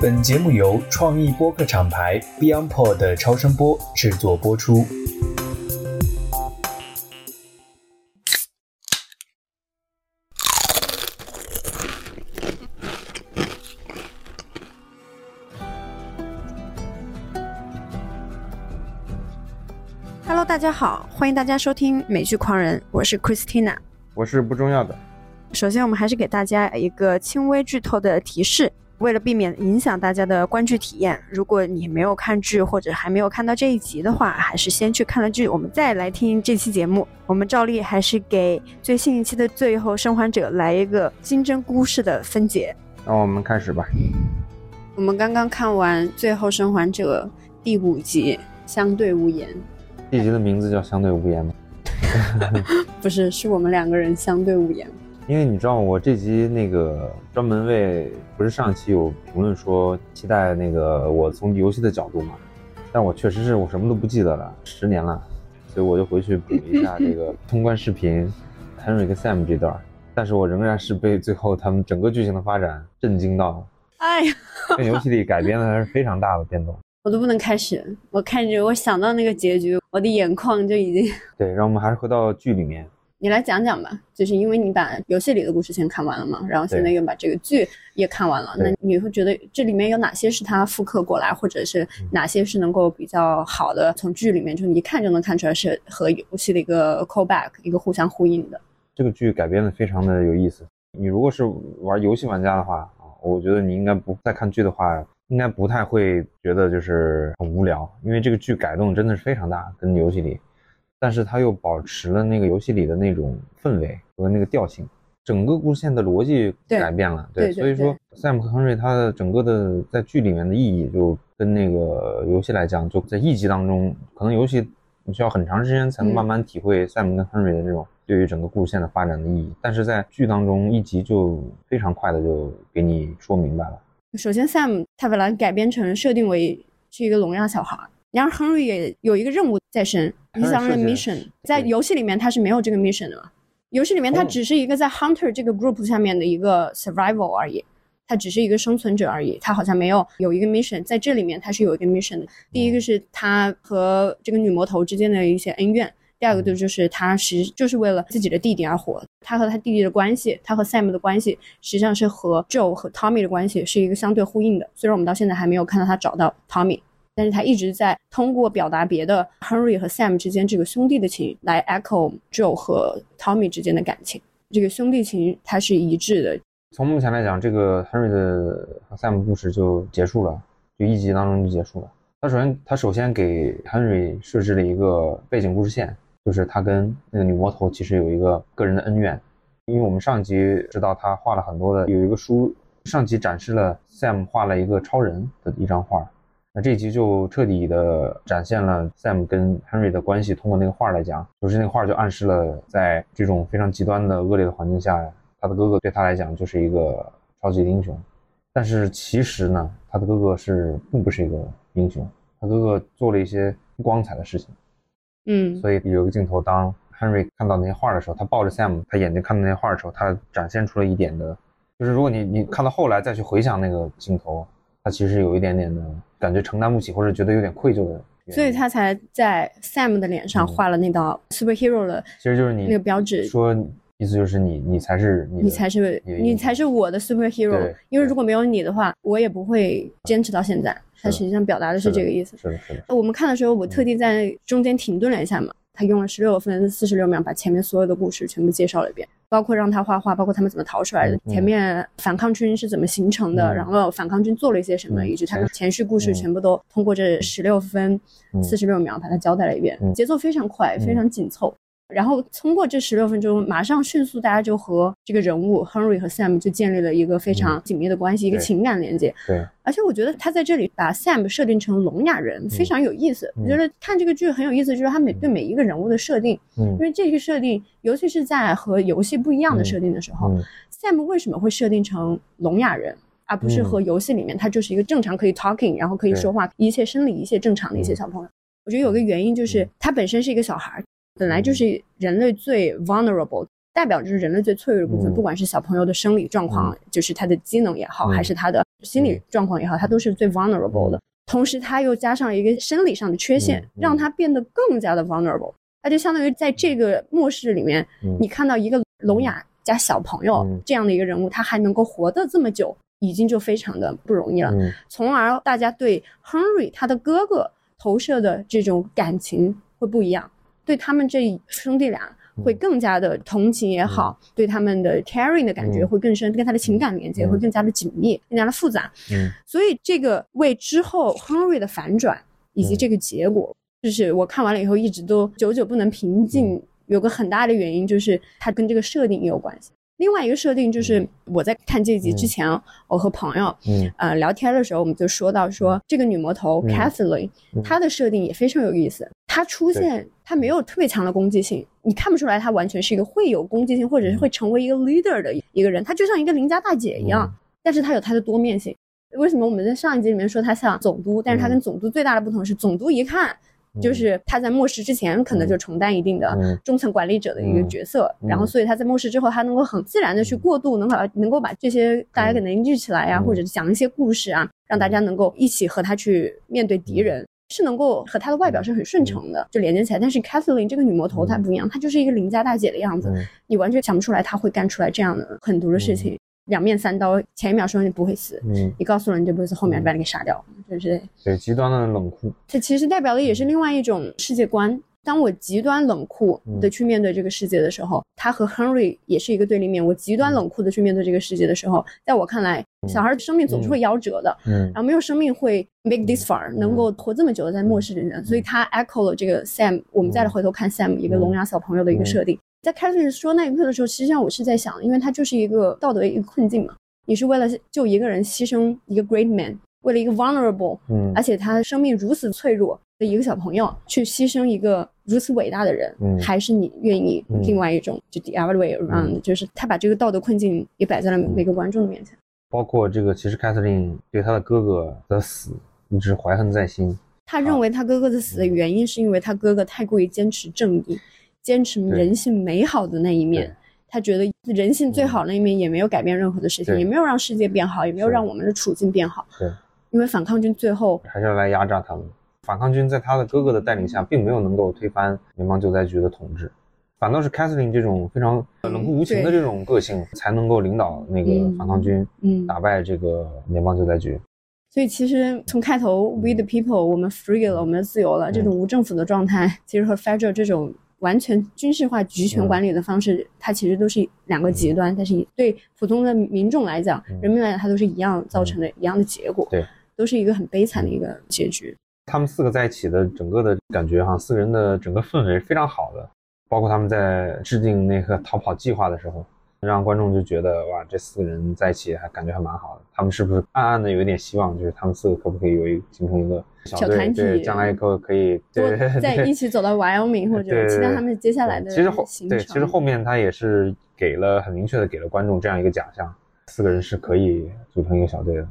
本节目由创意播客厂牌 BeyondPod 的超声波制作播出。Hello，大家好，欢迎大家收听美剧狂人，我是 Christina。我是不重要的。首先，我们还是给大家一个轻微剧透的提示，为了避免影响大家的观剧体验，如果你没有看剧或者还没有看到这一集的话，还是先去看了剧，我们再来听这期节目。我们照例还是给最新一期的《最后生还者》来一个金针菇式的分解。那我们开始吧。我们刚刚看完《最后生还者》第五集《相对无言》，这集的名字叫《相对无言》吗？不是，是我们两个人相对无言。因为你知道，我这集那个专门为不是上期有评论说期待那个我从游戏的角度嘛，但我确实是我什么都不记得了，十年了，所以我就回去补一下这个 通关视频，Henry 跟 Sam 这段，但是我仍然是被最后他们整个剧情的发展震惊到，哎呀，跟游戏里改编的还是非常大的变动。我都不能开始，我看着我想到那个结局，我的眼眶就已经。对，让我们还是回到剧里面。你来讲讲吧，就是因为你把游戏里的故事先看完了嘛，然后现在又把这个剧也看完了，那你会觉得这里面有哪些是他复刻过来，或者是哪些是能够比较好的从剧里面就你一看就能看出来是和游戏的一个 callback，一个互相呼应的。这个剧改编的非常的有意思，你如果是玩游戏玩家的话啊，我觉得你应该不再看剧的话。应该不太会觉得就是很无聊，因为这个剧改动真的是非常大，跟游戏里，但是它又保持了那个游戏里的那种氛围和那个调性，整个故事线的逻辑改变了，对，所以说塞姆和亨瑞他的整个的在剧里面的意义就跟那个游戏来讲，就在一集当中，可能游戏你需要很长时间才能慢慢体会塞姆跟亨瑞的这种对于整个故事线的发展的意义，但是在剧当中一集就非常快的就给你说明白了。首先，Sam 他本来改编成设定为是一个聋哑小孩，然后 Henry 也有一个任务在身，，is on a mission，在游戏里面他是没有这个 mission 的嘛？游戏里面他只是一个在 Hunter 这个 group 下面的一个 survival 而已，他只是一个生存者而已，他好像没有有一个 mission，在这里面他是有一个 mission 的。第一个是他和这个女魔头之间的一些恩怨。第二个就就是他实就是为了自己的弟弟而活，他和他弟弟的关系，他和 Sam 的关系，实际上是和 Joe 和 Tommy 的关系是一个相对呼应的。虽然我们到现在还没有看到他找到 Tommy，但是他一直在通过表达别的 Henry 和 Sam 之间这个兄弟的情来 echo Joe 和 Tommy 之间的感情。这个兄弟情它是一致的。从目前来讲，这个 Henry 的和 Sam 故事就结束了，就一集当中就结束了。他首先他首先给 Henry 设置了一个背景故事线。就是他跟那个女魔头其实有一个个人的恩怨，因为我们上集知道他画了很多的，有一个书，上集展示了 Sam 画了一个超人的一张画，那这集就彻底的展现了 Sam 跟 Henry 的关系。通过那个画来讲，就是那个画就暗示了，在这种非常极端的恶劣的环境下，他的哥哥对他来讲就是一个超级英雄。但是其实呢，他的哥哥是并不是一个英雄，他哥哥做了一些不光彩的事情。嗯，所以有一个镜头，当 Henry 看到那些画的时候，他抱着 Sam，他眼睛看到那些画的时候，他展现出了一点的，就是如果你你看到后来再去回想那个镜头，他其实有一点点的感觉承担不起，或者觉得有点愧疚的，所以他才在 Sam 的脸上画了那道 superhero 的，其实就是你那个标志，说意思就是你你才是你才是你才是我的 superhero，因为如果没有你的话，我也不会坚持到现在。他实际上表达的是这个意思。是的，是的。我们看的时候，我特地在中间停顿了一下嘛。他用了十六分四十六秒，把前面所有的故事全部介绍了一遍，包括让他画画，包括他们怎么逃出来的，前面反抗军是怎么形成的，然后反抗军做了一些什么，以及他们前世故事全部都通过这十六分四十六秒把它交代了一遍，节奏非常快，非常紧凑。然后通过这十六分钟，马上迅速，大家就和这个人物 Henry 和 Sam 就建立了一个非常紧密的关系，一个情感连接。对，而且我觉得他在这里把 Sam 设定成聋哑人，非常有意思。我觉得看这个剧很有意思，就是他每对每一个人物的设定，嗯，因为这个设定，尤其是在和游戏不一样的设定的时候，Sam 为什么会设定成聋哑人，而不是和游戏里面他就是一个正常可以 talking，然后可以说话，一切生理一切正常的一些小朋友？我觉得有个原因就是他本身是一个小孩。本来就是人类最 vulnerable，代表就是人类最脆弱的部分，嗯。不管是小朋友的生理状况，就是他的机能也好，嗯还是他的心理状况也好，他都是最 vulnerable 的。同时，他又加上一个生理上的缺陷，让他变得更加的 vulnerable。他就相当于在这个末世里面，嗯。你看到一个聋哑加小朋友嗯。这样的一个人物，他还能够活得这么久，已经就非常的不容易了。嗯。从而大家对 Henry 他的哥哥投射的这种感情会不一样，对他们这兄弟俩会更加的同情也好，对他们的 caring 的感觉嗯会更深，跟他的情感连接嗯会更加的紧密，更加的复杂。嗯所以这个为之后 Henry 的反转以及嗯这个结果，就是我看完了以后一直都久久不能平静，有个很大的原因就是它跟这个设定也有关系。另外一个设定就是我在看这集之前，我和朋友嗯呃聊天的时候，我们就说到说这个女魔头嗯 Kathleen，、嗯她的设定也非常有意思。她出现，他没有特别强的攻击性，你看不出来他完全是一个会有攻击性，或者是会成为一个 leader 的一个人。他就像一个邻家大姐一样，嗯。但是他有他的多面性。为什么我们在上一集里面说他像总督，但是她嗯。跟总督最大的不同是，总督一看就是他在末世之前可能就承担一定的嗯。中层管理者的一个角色，嗯。然后所以他在末世之后，他能够很自然的去过渡，能把能够把这些大家给凝聚起来呀、嗯。或者讲一些故事啊，让大家能够一起和他去面对敌人。是能够和她的外表是很顺承的，就连接起来。但是 Catherine 这个女魔头她不一样，她就是一个邻家大姐的样子，嗯。你完全想不出来她会干出来这样的狠毒的事情。两面三刀，前一秒说你不会死，嗯，你告诉了你就不会死，后面把你给杀掉，就是对，极端的冷酷，这其实代表的也是另外一种世界观。当我极端冷酷的去面对这个世界的时候，他和 Henry 也是一个对立面。我极端冷酷的去面对这个世界的时候，在我看来，小孩的生命总是会夭折的，嗯。然后没有生命会 make this far，能够活这么久的在末世的人，所以他 echo 了这个 Sam。我们再来回头看 Sam 一个聋哑小朋友的一个设定，在 Catherine 说那一刻的时候，实际上我是在想，因为他就是一个道德一个困境嘛，你是为了救一个人牺牲一个 great man，为了一个 vulnerable。嗯而且他生命如此脆弱的一个小朋友，去牺牲一个如此伟大的人，嗯还是你愿意嗯另外一种，就 the other way around，、就是他把这个道德困境也摆在了每个观众的面前。包括这个，其实凯瑟琳对她的哥哥的死一直怀恨在心。他认为他哥哥的死的原因是因为他哥哥太过于坚持正义，坚持人性美好的那一面对。他觉得人性最好那一面也没有改变任何的事情，也没有让世界变好，也没有让我们的处境变好。对，因为反抗军最后还是要来压榨他们。反抗军在他的哥哥的带领下，并没有能够推翻联邦救灾局的统治，反倒是凯瑟琳这种非常冷酷无情的这种个性，才能够领导那个反抗军，嗯。打败这个联邦救灾局。所以其实从开头，we the people，我们 free 了，我们自由了，这种无政府的状态，其实和 federal 这种完全军事化集权管理的方式，它其实都是两个极端。但是对普通的民众来讲，人民来讲，它都是一样造成的一样的结果，对，都是一个很悲惨的一个结局。他们四个在一起的整个的感觉哈，四个人的整个氛围是非常好的，包括他们在制定那个逃跑计划的时候，让观众就觉得哇，这四个人在一起还感觉还蛮好的。他们是不是暗暗的有一点希望，就是他们四个可不可以有一形成一个小，小团体对，将来以后可以在 一起走到 Wyoming 或者对期待他们接下来的其实后对，其实后面他也是给了很明确的给了观众这样一个假象，四个人是可以组成一个小队的。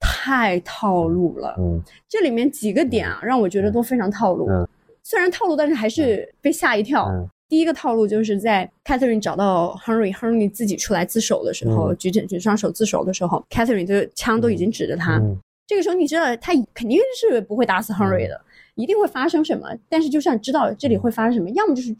太套路了。嗯。这里面几个点啊，让我觉得都非常套路。嗯。虽然套路，但是还是被吓一跳。嗯。第一个套路就是在 Catherine 找到 Henry，Henry 自己出来自首的时候，嗯。举起举双手自首的时候，Catherine 的枪都已经指着他。嗯。这个时候你知道他肯定是不会打死 Henry 的，一定会发生什么。但是就算知道这里会发生什么，要么就是嗯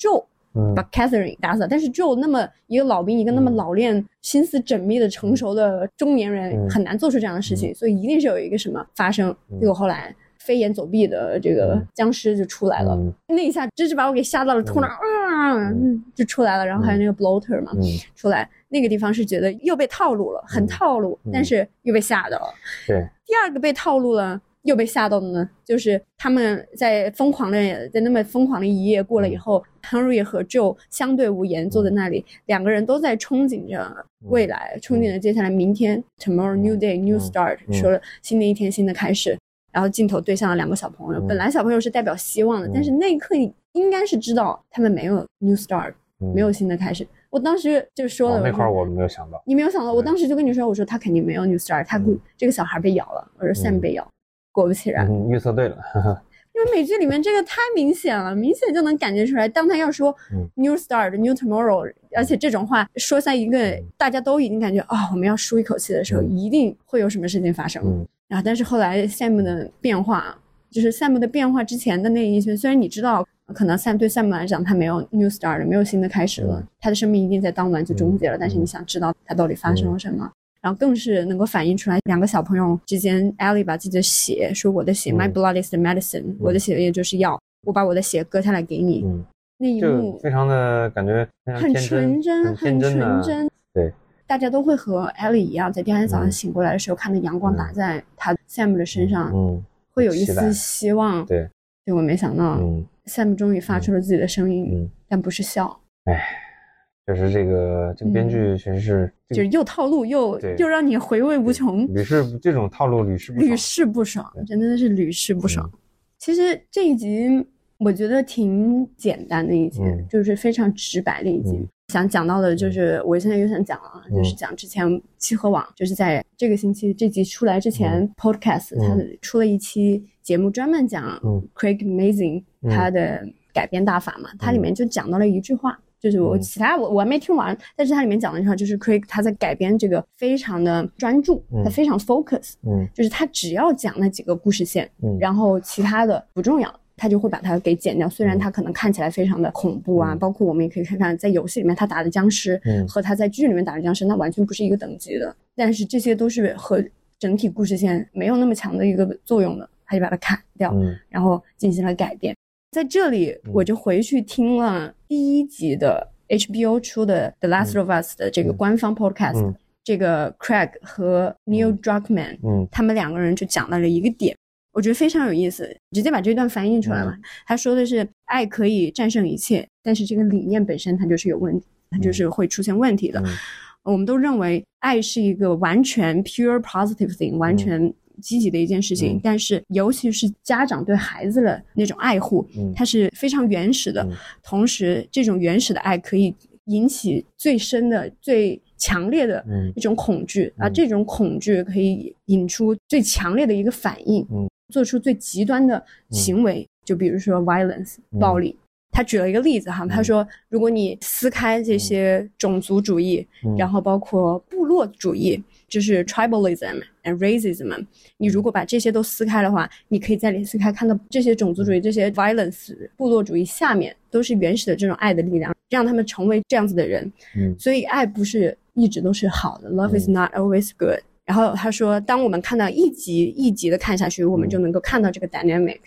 把 Catherine 打死了，但是 Joe 那么一个老兵，一个那么嗯。老练、心思缜密的成熟的中年人，嗯。很难做出这样的事情，所以一定是有一个什么发生。结果后来飞檐走壁的这个嗯。僵尸就出来了，嗯。那一下真是把我给吓到了，突然啊、嗯。就出来了，然后还有那个 bloater 嘛、嗯。出来，那个地方是觉得又被套路了，很嗯。套路，嗯。但是又被吓到了。对。第二个被套路了。又被吓到的呢，就是他们在疯狂的在那么疯狂的一夜过了以后，Henry 和 Joe 相对无言坐在那里，两个人都在憧憬着未来，憧憬着接下来明天 tomorrow new day new 嗯。start，、嗯。说了新的一天新的开始，然后镜头对向了两个小朋友，嗯。本来小朋友是代表希望的，嗯。但是那一刻你应该是知道他们没有 new start，、嗯。没有新的开始。我当时就说了，哦那块儿我没有想到。你没有想到，我当时就跟你说，我说他肯定没有 new start，他估、嗯这个小孩被咬了，我说 Sam 嗯。被咬，果不其然，嗯，预测对了。因为美剧里面这个太明显了，明显就能感觉出来。当他要说 “new start, new tomorrow”，而且这种话说在一个大家都已经感觉啊，我们要舒一口气的时候，一定会有什么事情发生。然后，但是后来 Sam 的变化，就是 Sam 的变化之前的那一圈，虽然你知道，可能 Sam 对 Sam 来讲他没有 new start，没有新的开始了，他的生命一定在当晚就终结了。但是你想知道他到底发生了什么？然后更是能够反映出来两个小朋友之间，Ellie 把自己的血说：“我的血，My blood is the medicine，我的血液就是药，我把我的血割下来给你。”那一幕非常的感觉很纯真，很纯真。对，大家都会和 Ellie 一样，在第二天早上醒过来的时候，看到阳光打在他 Sam 的身上，嗯，会有一丝希望。对，结果没想到，Sam 终于发出了自己的声音，但不是笑。哎。就是这个这个编剧确实是，就是又套路又又让你回味无穷，屡试这种套路屡试屡试不爽，真的是屡试不爽。其实这一集我觉得挺简单的一集，就是非常直白的一集。想讲到的就是我现在又想讲了，就是讲之前七和网，就是在这个星期这集出来之前，Podcast 它出了一期节目，专门讲 Craig Mazin 他的改编大法嘛，它里面就讲到了一句话。就是我其他我我还没听完，但是它里面讲的话就是 Craig 他在改编这个非常的专注，他非常 focus，嗯，就是他只要讲那几个故事线，嗯，然后其他的不重要，他就会把它给剪掉。虽然他可能看起来非常的恐怖啊，包括我们也可以看看在游戏里面他打的僵尸，嗯，和他在剧里面打的僵尸那完全不是一个等级的，但是这些都是和整体故事线没有那么强的一个作用的，他就把它砍掉，嗯，然后进行了改变。在这里，我就回去听了第一集的 HBO 出的《The Last of Us》的这个官方 podcast。这个 Craig 和 Neil Druckmann，嗯，他们两个人就讲到了一个点，我觉得非常有意思，直接把这段翻译出来了。他说的是，爱可以战胜一切，但是这个理念本身它就是有问题，它就是会出现问题的。我们都认为爱是一个完全 pure positive thing，完全。积极的一件事情，但是尤其是家长对孩子的那种爱护，它是非常原始的。同时，这种原始的爱可以引起最深的、最强烈的一种恐惧，而这种恐惧可以引出最强烈的一个反应，做出最极端的行为。就比如说 violence 暴力。他举了一个例子哈，他说，如果你撕开这些种族主义，然后包括部落主义。就是 tribalism and racism，你如果把这些都撕开的话，你可以在里撕开看到这些种族主义、这些 violence、部落主义下面都是原始的这种爱的力量，让他们成为这样子的人。嗯，所以爱不是一直都是好的，love is not always good。然后他说，当我们看到一集一集的看下去，我们就能够看到这个 dynamic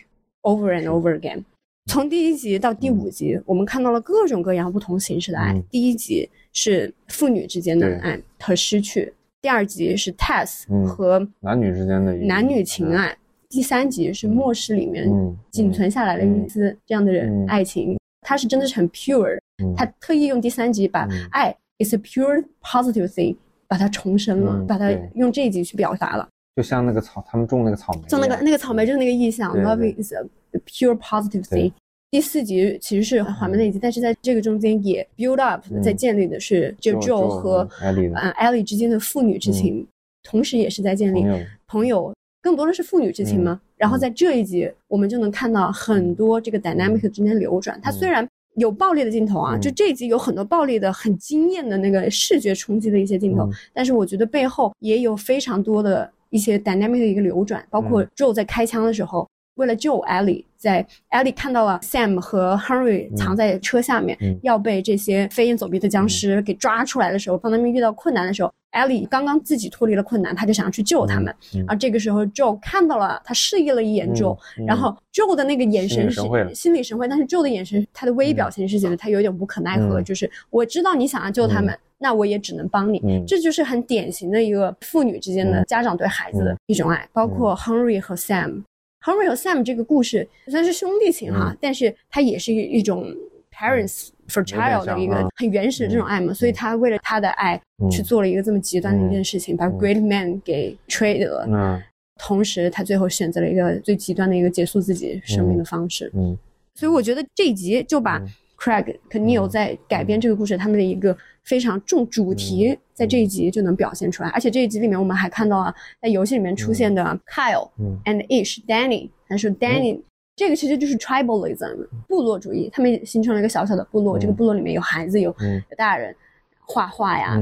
over and over again。从第一集到第五集，我们看到了各种各样不同形式的爱。第一集是父女之间的爱和失去。第二集是 Tess 和男女之间的男女情爱，第三集是末世里面仅存下来的一丝这样的人爱情，它是真的是很 pure，他特意用第三集把爱 is a pure positive thing 把它重生了，把它用这一集去表达了，就像那个草，他们种那个草莓，种那个那个草莓就是那个意象，love is a pure positive thing。第四集其实是缓慢的一集，但是在这个中间也 build up，在建立的是就 Joe 和啊 Ellie 之间的父女之情，同时也是在建立朋友，更多的是父女之情嘛。然后在这一集，我们就能看到很多这个 dynamic 之间流转。它虽然有暴力的镜头啊，就这一集有很多暴力的、很惊艳的那个视觉冲击的一些镜头，但是我觉得背后也有非常多的一些 dynamic 的一个流转，包括 Joe 在开枪的时候。为了救艾莉，在艾莉看到了 Sam 和 Henry 藏在车下面，要被这些飞檐走壁的僵尸给抓出来的时候，当他们遇到困难的时候，艾莉刚刚自己脱离了困难，他就想要去救他们。而这个时候，Joe 看到了，他示意了一眼 Joe，然后 Joe 的那个眼神是心领神会，但是 Joe 的眼神，他的微表情是觉得他有点无可奈何，就是我知道你想要救他们，那我也只能帮你。这就是很典型的一个父女之间的家长对孩子的一种爱，包括 Henry 和 Sam。Henry 和 Sam 这个故事虽然是兄弟情哈，但是它也是一一种 parents for child 的一个很原始的这种爱嘛，所以他为了他的爱去做了一个这么极端的一件事情，把 Great Man 给 trade 了。嗯，同时他最后选择了一个最极端的一个结束自己生命的方式。嗯，所以我觉得这一集就把 Craig 和 Neil 在改编这个故事他们的一个。非常重主题，在这一集就能表现出来，而且这一集里面我们还看到了在游戏里面出现的 Kyle and Ish Danny。他说 Danny 这个其实就是 tribalism 部落主义，他们形成了一个小小的部落，这个部落里面有孩子，有有大人，画画呀，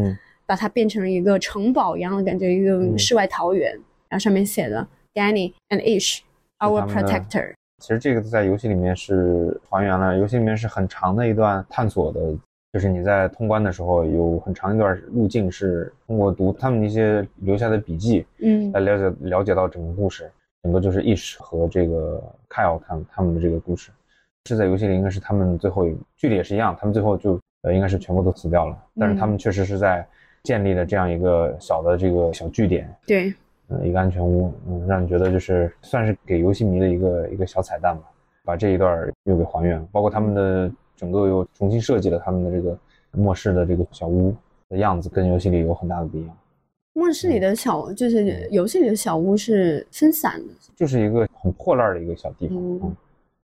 把它变成了一个城堡一样的感觉，一个世外桃源。然后上面写的 Danny and Ish, our protector。其实这个在游戏里面是还原了，游戏里面是很长的一段探索的，就是你在通关的时候有很长一段路径是通过读他们那些留下的笔记，嗯，来了解了解到整个故事。整个就是 Ish 和这个 Kyle 他们他们的这个故事，是在游戏里应该是他们最后剧里也是一样，他们最后就呃应该是全部都死掉了，但是他们确实是在建立了这样一个小的这个小据点，对，嗯，一个安全屋，嗯，让你觉得就是算是给游戏迷的一个一个小彩蛋吧，把这一段又给还原，包括他们的整个又重新设计了他们的这个末世的这个小屋的样子，跟游戏里有很大的不一样。末世里的小就是游戏里的小屋是分散的，就是一个很破烂的一个小地方。嗯，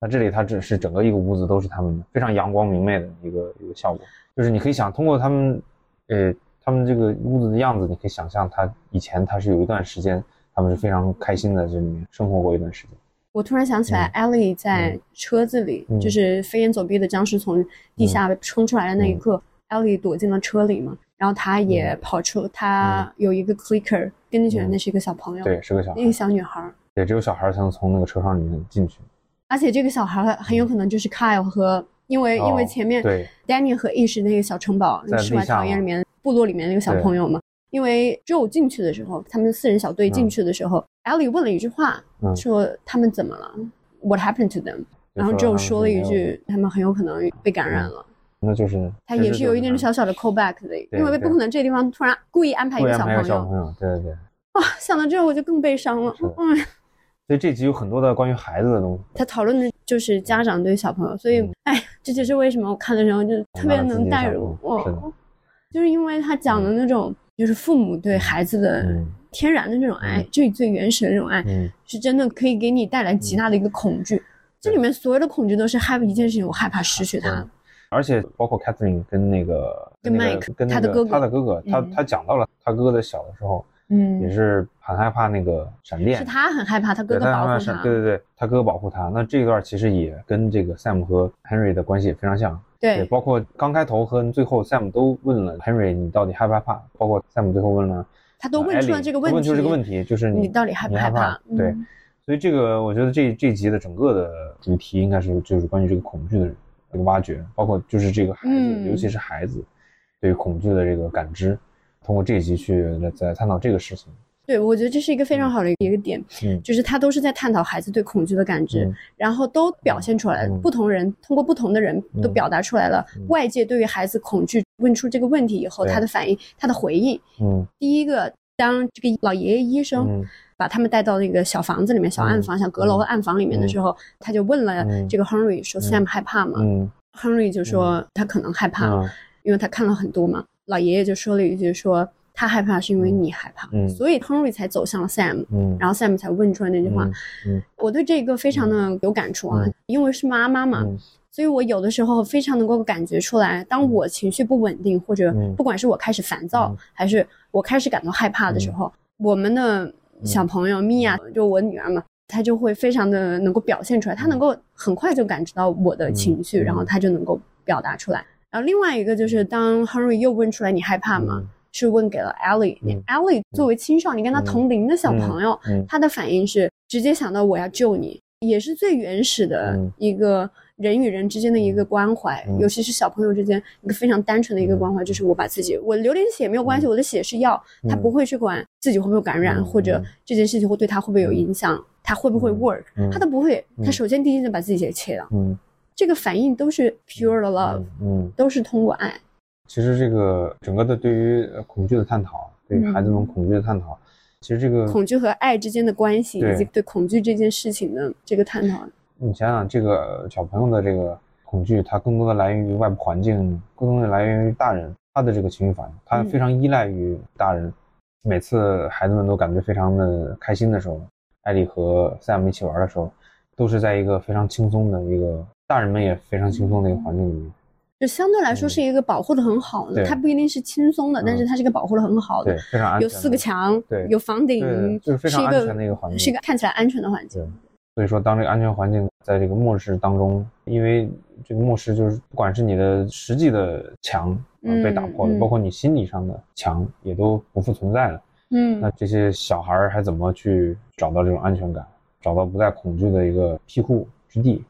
那这里它只是整个一个屋子都是他们的，非常阳光明媚的一个一个效果。就是你可以想通过他们，呃，他们这个屋子的样子，你可以想象他以前他是有一段时间，他们是非常开心的这里面生活过一段时间。我突然想起来，Ellie 在车子里，就是飞檐走壁的僵尸从地下冲出来的那一刻，Ellie 躲进了车里嘛。然后他也跑出，他有一个 clicker 跟进去的，那是一个小朋友，对，是个小，那个小女孩，对，只有小孩才能从那个车窗里面进去。而且这个小孩很有可能就是 Kyle 和，因为因为前面 Danny 和 Ish 那个小城堡、世外桃源里面部落里面那个小朋友嘛，因为 Joe 进去的时候，他们四人小队进去的时候，Ellie 问了一句话，说他们怎么了？What happened to them？然后 Joe 说了一句，他们很有可能被感染了。那就是他也是有一点小小的 callback 的，因为不可能这地方突然故意安排一个小朋友。小朋友，对对对。哇，想到这我就更悲伤了。嗯。所以这集有很多的关于孩子的东西。他讨论的就是家长对小朋友，所以哎，这就是为什么我看的时候就特别能代入。哦。就是因为他讲的那种，就是父母对孩子的天然的那种爱，最最原始的那种爱，是真的可以给你带来极大的一个恐惧。这里面所有的恐惧都是害怕一件事情，我害怕失去他。而且包括 Catherine 跟那个跟 Mike 跟他的哥哥，他的哥哥，他他讲到了他哥哥在小的时候，嗯，也是很害怕那个闪电，是他很害怕他哥哥保护他，对对对，他哥哥保护他。那这一段其实也跟这个 Sam 和 Henry 的关系也非常像，对，包括刚开头和最后 Sam 都问了 Henry 你到底害不害怕，包括 Sam 最后问了，他都问出了这个问题，问出这个问题就是你到底害不害怕？对，所以这个我觉得这这集的整个的主题应该是就是关于这个恐惧的。这个挖掘，包括就是这个孩子，尤其是孩子对恐惧的这个感知，通过这一集去在探讨这个事情。对，我觉得这是一个非常好的一个点，就是他都是在探讨孩子对恐惧的感知，然后都表现出来了。不同人通过不同的人都表达出来了外界对于孩子恐惧问出这个问题以后他的反应，他的回应。嗯，第一个，当这个老爷爷医生。把他们带到那个小房子里面，小暗房、小阁楼和暗房里面的时候，他就问了这个 Henry 说：“Sam 害怕吗？”Henry 就说他可能害怕，因为他看了很多嘛。老爷爷就说了一句说：“他害怕是因为你害怕。”所以 Henry 才走向了 Sam，然后 Sam 才问出来那句话。我对这个非常的有感触啊，因为是妈妈嘛，所以我有的时候非常能够感觉出来，当我情绪不稳定，或者不管是我开始烦躁，还是我开始感到害怕的时候，我们的。小朋友米娅就我女儿嘛，她就会非常的能够表现出来，她能够很快就感知到我的情绪，然后她就能够表达出来。然后另外一个就是，当 Henry 又问出来你害怕吗？是问给了 Ellie。Ellie 作为青少年跟他同龄的小朋友，他的反应是直接想到我要救你，也是最原始的一个。人与人之间的一个关怀，尤其是小朋友之间一个非常单纯的一个关怀，就是我把自己，我流点血没有关系，我的血是药，他不会去管自己会不会感染，或者这件事情会对他会不会有影响，他会不会 work，他都不会，他首先第一件把自己给切了，嗯，这个反应都是 pure love，嗯，都是通过爱。其实这个整个的对于恐惧的探讨，对于孩子们恐惧的探讨，其实这个恐惧和爱之间的关系，以及对恐惧这件事情的这个探讨。你想想，这个小朋友的这个恐惧，它更多的来源于外部环境，更多的来源于大人他的这个情绪反应，他非常依赖于大人。每次孩子们都感觉非常的开心的时候，艾丽和 Sam 一起玩的时候，都是在一个非常轻松的一个大人们也非常轻松的一个环境里面，就相对来说是一个保护的很好的。它不一定是轻松的，但是它是一个保护的很好的，对，非常安全。有四个墙，对，有房顶，就是非常安全的一个环境，是一个看起来安全的环境。所以说，当这个安全环境在这个末世当中，因为这个末世就是不管是你的实际的墙被打破了，包括你心理上的墙也都不复存在了。嗯，那这些小孩儿还怎么去找到这种安全感，找到不再恐惧的一个庇护之地？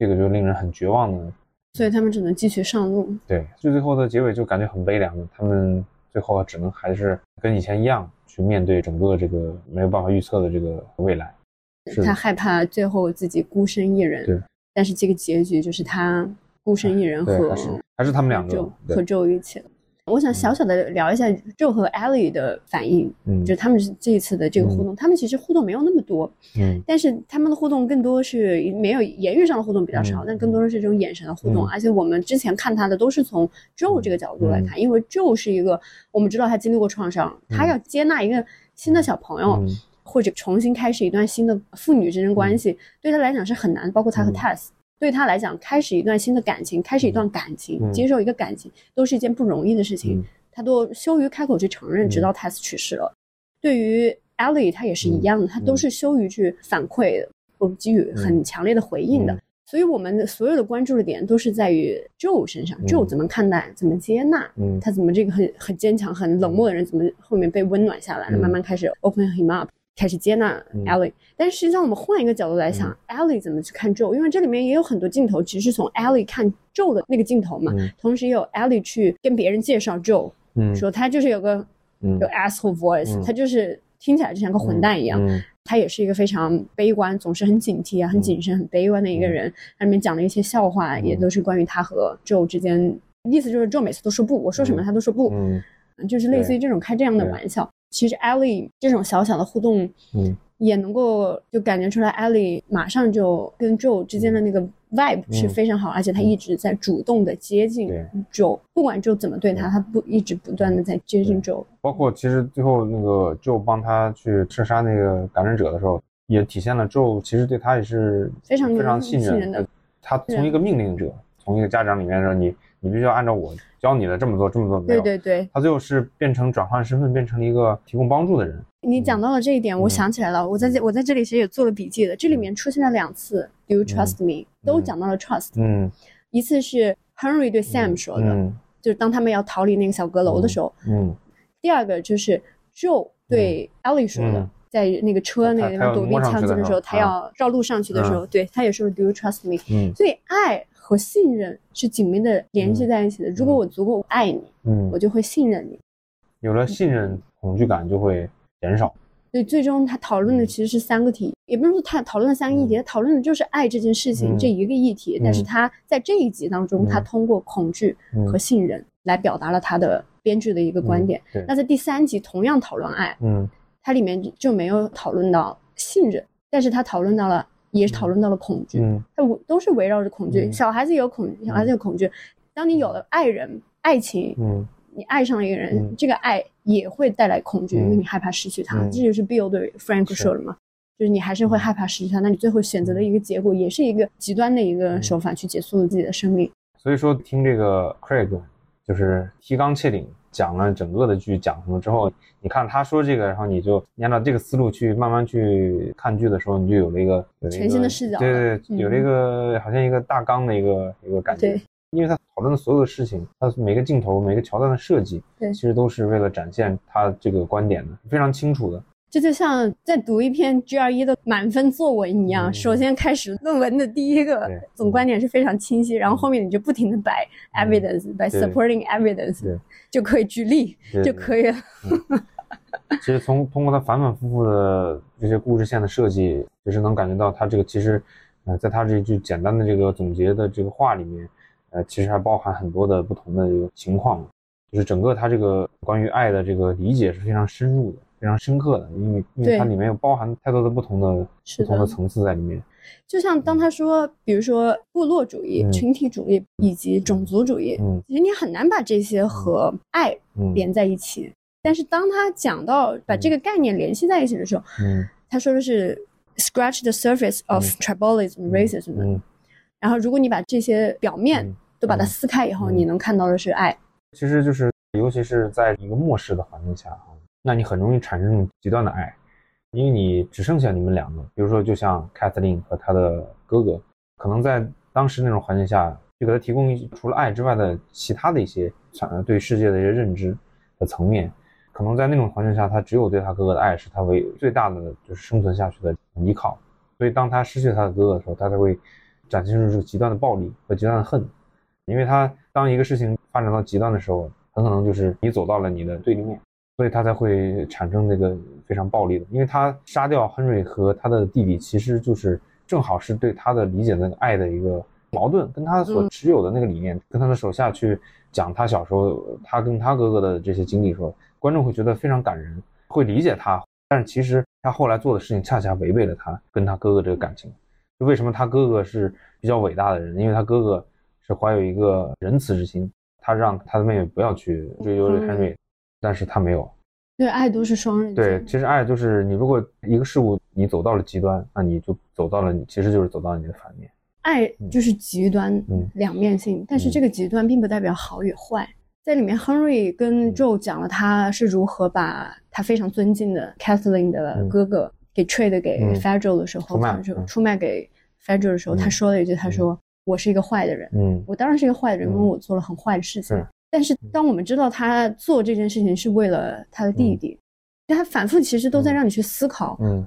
这个就令人很绝望的。所以他们只能继续上路。对，最最后的结尾就感觉很悲凉的，他们最后只能还是跟以前一样去面对整个这个没有办法预测的这个未来。他害怕最后自己孤身一人。对，但是这个结局就是他孤身一人和还是他们两个和周一起了。我想小小的聊一下 Joe 和 Ellie 的反应，嗯，就是他们是这一次的这个互动，他们其实互动没有那么多，嗯，但是他们的互动更多是没有言语上的互动比较少，但更多的是这种眼神的互动，而且我们之前看他的都是从 Joe 这个角度来看，因为 Joe 是一个我们知道他经历过创伤，他要接纳一个新的小朋友，或者重新开始一段新的父女之间关系，对他来讲是很难，包括他和 Tess。对他来讲，开始一段新的感情，开始一段感情，接受一个感情，都是一件不容易的事情。他都羞于开口去承认，直到 Tess 去世了。对于 Ellie，他也是一样的，他都是羞于去反馈，或给予很强烈的回应的。所以，我们所有的关注的点都是在于 Joe 身上，Joe 怎么看待，怎么接纳，他怎么这个很很坚强、很冷漠的人，怎么后面被温暖下来了，慢慢开始 open him up。开始接纳 Ellie，但是实际上我们换一个角度来想，Ellie 怎么去看 Joe？因为这里面也有很多镜头，其实是从 Ellie 看 Joe 的那个镜头嘛。同时也有 Ellie 去跟别人介绍 Joe，说他就是有个有 asshole voice，他就是听起来就像个混蛋一样。他也是一个非常悲观，总是很警惕啊、很谨慎、很悲观的一个人。他里面讲的一些笑话，也都是关于他和 Joe 之间，意思就是 Joe 每次都说不，我说什么他都说不，就是类似于这种开这样的玩笑。其实 Ellie 这种小小的互动，嗯，也能够就感觉出来，Ellie 马上就跟 Joe 之间的那个 vibe 是非常好，而且他一直在主动的接近 Joe，不管 Joe 怎么对他，他不一直不断的在接近 Joe。包括其实最后那个 Joe 帮他去射杀那个感染者的时候，也体现了 Joe 其实对他也是非常非常信任的。他从一个命令者，从一个家长里面说你。你必须要按照我教你的这么做，这么做没有？对对对，他最后是变成转换身份，变成了一个提供帮助的人。你讲到了这一点，我想起来了，我在这我在这里其实也做了笔记的。这里面出现了两次，Do you trust me？都讲到了 trust。嗯，一次是 Henry 对 Sam 说的，就是当他们要逃离那个小阁楼的时候。嗯。第二个就是 Joe 对 Ellie 说的，在那个车那个地方躲避枪击的时候，他要绕路上去的时候，对他也说 Do you trust me？嗯。所以爱。和信任是紧密的联系在一起的。如果我足够爱你，嗯，我就会信任你。有了信任，恐惧感就会减少。所以最终他讨论的其实是三个题，也不是说他讨论了三个议题，他讨论的就是爱这件事情这一个议题。但是他在这一集当中，他通过恐惧和信任来表达了他的编剧的一个观点。那在第三集同样讨论爱，嗯，它里面就没有讨论到信任，但是他讨论到了。也讨论到了恐惧，它我都是围绕着恐惧。小孩子也有恐惧，小孩子有恐惧。当你有了爱人、爱情，嗯，你爱上了一个人，这个爱也会带来恐惧，因为你害怕失去他。这就是 Bill 对 Frank 说的嘛，就是你还是会害怕失去他。那你最后选择的一个结果，也是一个极端的一个手法去结束了自己的生命。所以说，听这个 Craig 就是提纲挈领。讲了整个的剧讲什么之后，你看他说这个，然后你就按照这个思路去慢慢去看剧的时候，你就有了一个全新的视角，对对，有了一个好像一个大纲的一个一个感觉。对，因为他讨论的所有的事情，他每个镜头、每个桥段的设计，对，其实都是为了展现他这个观点的，非常清楚的。这就像在读一篇 GRE 的满分作文一样，首先开始论文的第一个总观点是非常清晰，然后后面你就不停的摆 evidence，摆 supporting evidence，就可以举例就可以了。其实从通过他反反复复的这些故事线的设计，就是能感觉到他这个其实，呃，在他这句简单的这个总结的这个话里面，呃，其实还包含很多的不同的一个情况，就是整个他这个关于爱的这个理解是非常深入的。非常深刻的，因为因为它里面有包含太多的不同的不同的层次在里面。就像当他说，比如说部落主义、群体主义以及种族主义，嗯。其实你很难把这些和爱连在一起。但是当他讲到把这个概念联系在一起的时候，嗯。他说的是 scratch the surface of tribalism, racism。然后如果你把这些表面都把它撕开以后，你能看到的是爱。其实就是，尤其是在一个末世的环境下那你很容易产生这种极端的爱，因为你只剩下你们两个。比如说，就像 Kathleen 和他的哥哥，可能在当时那种环境下，就给他提供除了爱之外的其他的一些对世界的一些认知的层面。可能在那种环境下，他只有对他哥哥的爱是他唯最大的就是生存下去的依靠。所以当他失去他的哥哥的时候，他才会展现出这个极端的暴力和极端的恨。因为他当一个事情发展到极端的时候，很可能就是你走到了你的对立面，所以他才会产生那个非常暴力的。因为他杀掉亨瑞和他的弟弟，其实就是正好是对他的理解的那个爱的一个矛盾，跟他所持有的那个理念，跟他的手下去讲他小时候他跟他哥哥的这些经历，说观众会觉得非常感人，会理解他。但是其实他后来做的事情恰恰违背了他跟他哥哥这个感情。就为什么他哥哥是比较伟大的人？因为他哥哥。是怀有一个仁慈之心，他让他的妹妹不要去追究这 Henry，但是他没有。对，爱都是双刃剑。对，其实爱就是你如果一个事物你走到了极端，那你就走到了，你其实就是走到了你的反面。爱就是极端，两面性，但是这个极端并不代表好与坏。在里面，Henry 跟 Joe 讲了他是如何把他非常尊敬的 Kathleen 的哥哥给 trade 给 Federal 的时候，出卖给 Federal 的时候，他说了一句，他说。我是一个坏的人，嗯，我当然是一个坏的人，因为我做了很坏的事情。但是当我们知道他做这件事情是为了他的弟弟，他反复其实都在让你去思考，嗯，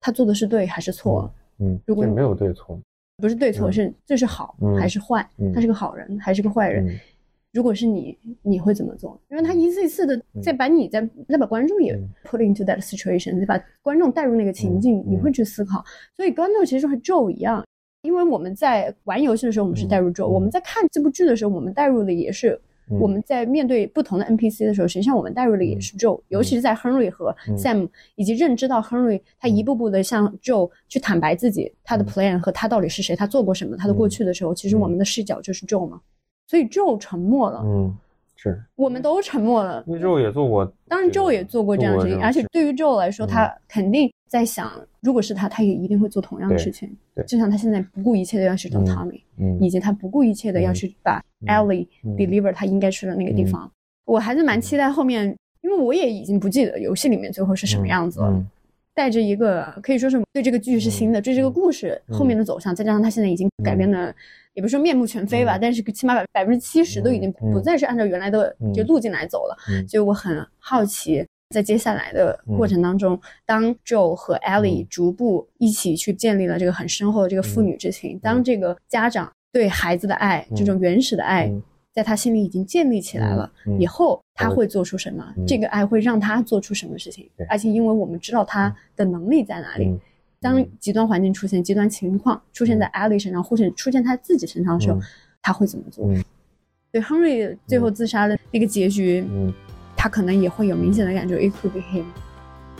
他做的是对还是错？嗯，如果没有对错，不是对错，是这是好还是坏？他是个好人还是个坏人？如果是你，你会怎么做？因为他一次一次的在把你在在把观众也 put into that situation，在把观众带入那个情境，你会去思考。所以观众其实和 Joe 一样。因为我们在玩游戏的时候，我们是带入 Joe；我们在看这部剧的时候，我们带入的也是我们在面对不同的 NPC 的时候，实际上我们带入的也是 Joe。尤其是在 Henry 和 Sam 以及认知到 Henry 他一步步的向 Joe 去坦白自己他的 plan 和他到底是谁，他做过什么，他的过去的时候，其实我们的视角就是 Joe 嘛。所以 Joe 沉默了。嗯。是，我们都沉默了。因为 Joe 也做过，当然 Joe 也做过这样的事情，而且对于 Joe 来说，他肯定在想，如果是他，他也一定会做同样的事情。对，就像他现在不顾一切的要去找 Tommy，嗯，以及他不顾一切的要去把 Ellie deliver 他应该去的那个地方。我还是蛮期待后面，因为我也已经不记得游戏里面最后是什么样子了。带着一个可以说是对这个剧是新的，对这个故事后面的走向，再加上他现在已经改变的，也不是说面目全非吧，但是起码百百分之七十都已经不再是按照原来的就路径来走了。所以我很好奇，在接下来的过程当中，当 Joe 和 Ellie 逐步一起去建立了这个很深厚的这个父女之情，当这个家长对孩子的爱，这种原始的爱。在他心里已经建立起来了，以后他会做出什么？这个爱会让他做出什么事情？而且，因为我们知道他的能力在哪里，当极端环境出现、极端情况出现在艾莉身上，或者出现他自己身上的时候，他会怎么做？对，Henry 最后自杀的那个结局，他可能也会有明显的感觉。It could be him。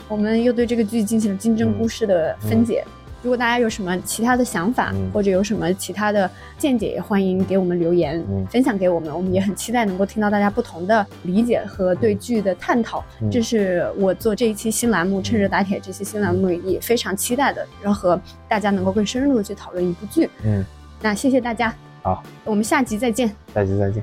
我们又对这个剧进行了金针菇式的分解。如果大家有什么其他的想法，或者有什么其他的见解，也欢迎给我们留言，分享给我们。我们也很期待能够听到大家不同的理解和对剧的探讨。这是我做这一期新栏目《趁热打铁》这期新栏目也非常期待的，然后和大家能够更深入的去讨论一部剧。嗯，那谢谢大家。好，我们下集再见。下集再见。